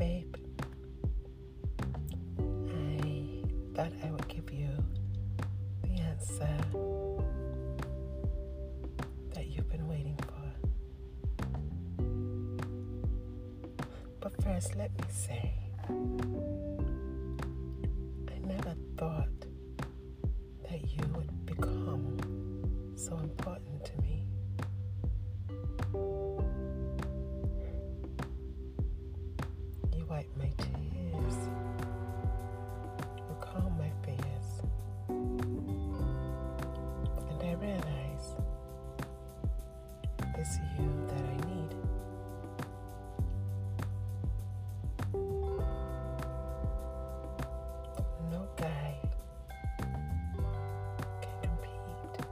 babe. I thought I would give you the answer that you've been waiting for. But first, let me say, I never thought that you would become so important to me. It's you that I need. No guy can compete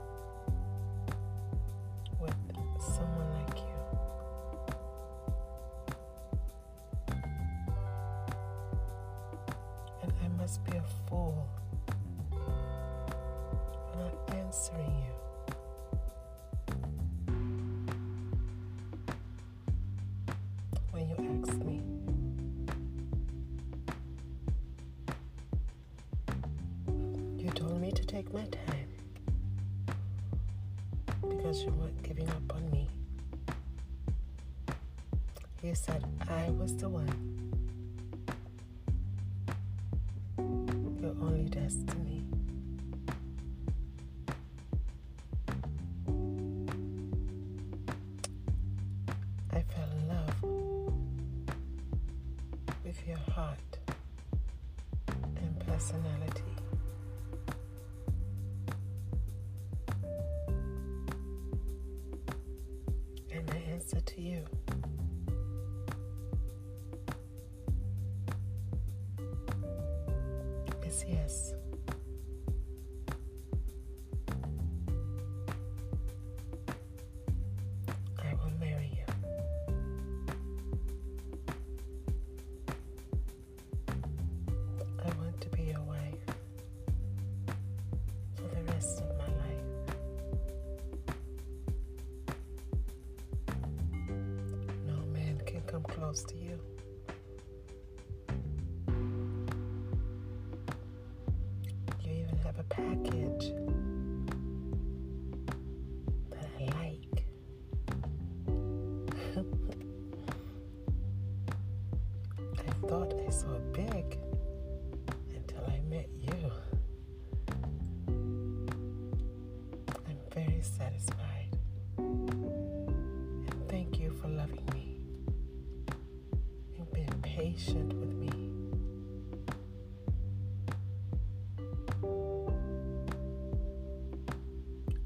with someone like you. And I must be a fool for not answering When you ask me, you told me to take my time because you weren't giving up on me. You said I was the one, your only destiny. Your heart and personality. And my answer to you is yes. Come close to you. You even have a package that I like. I thought I saw a big patient with me.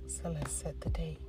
So let's set the date.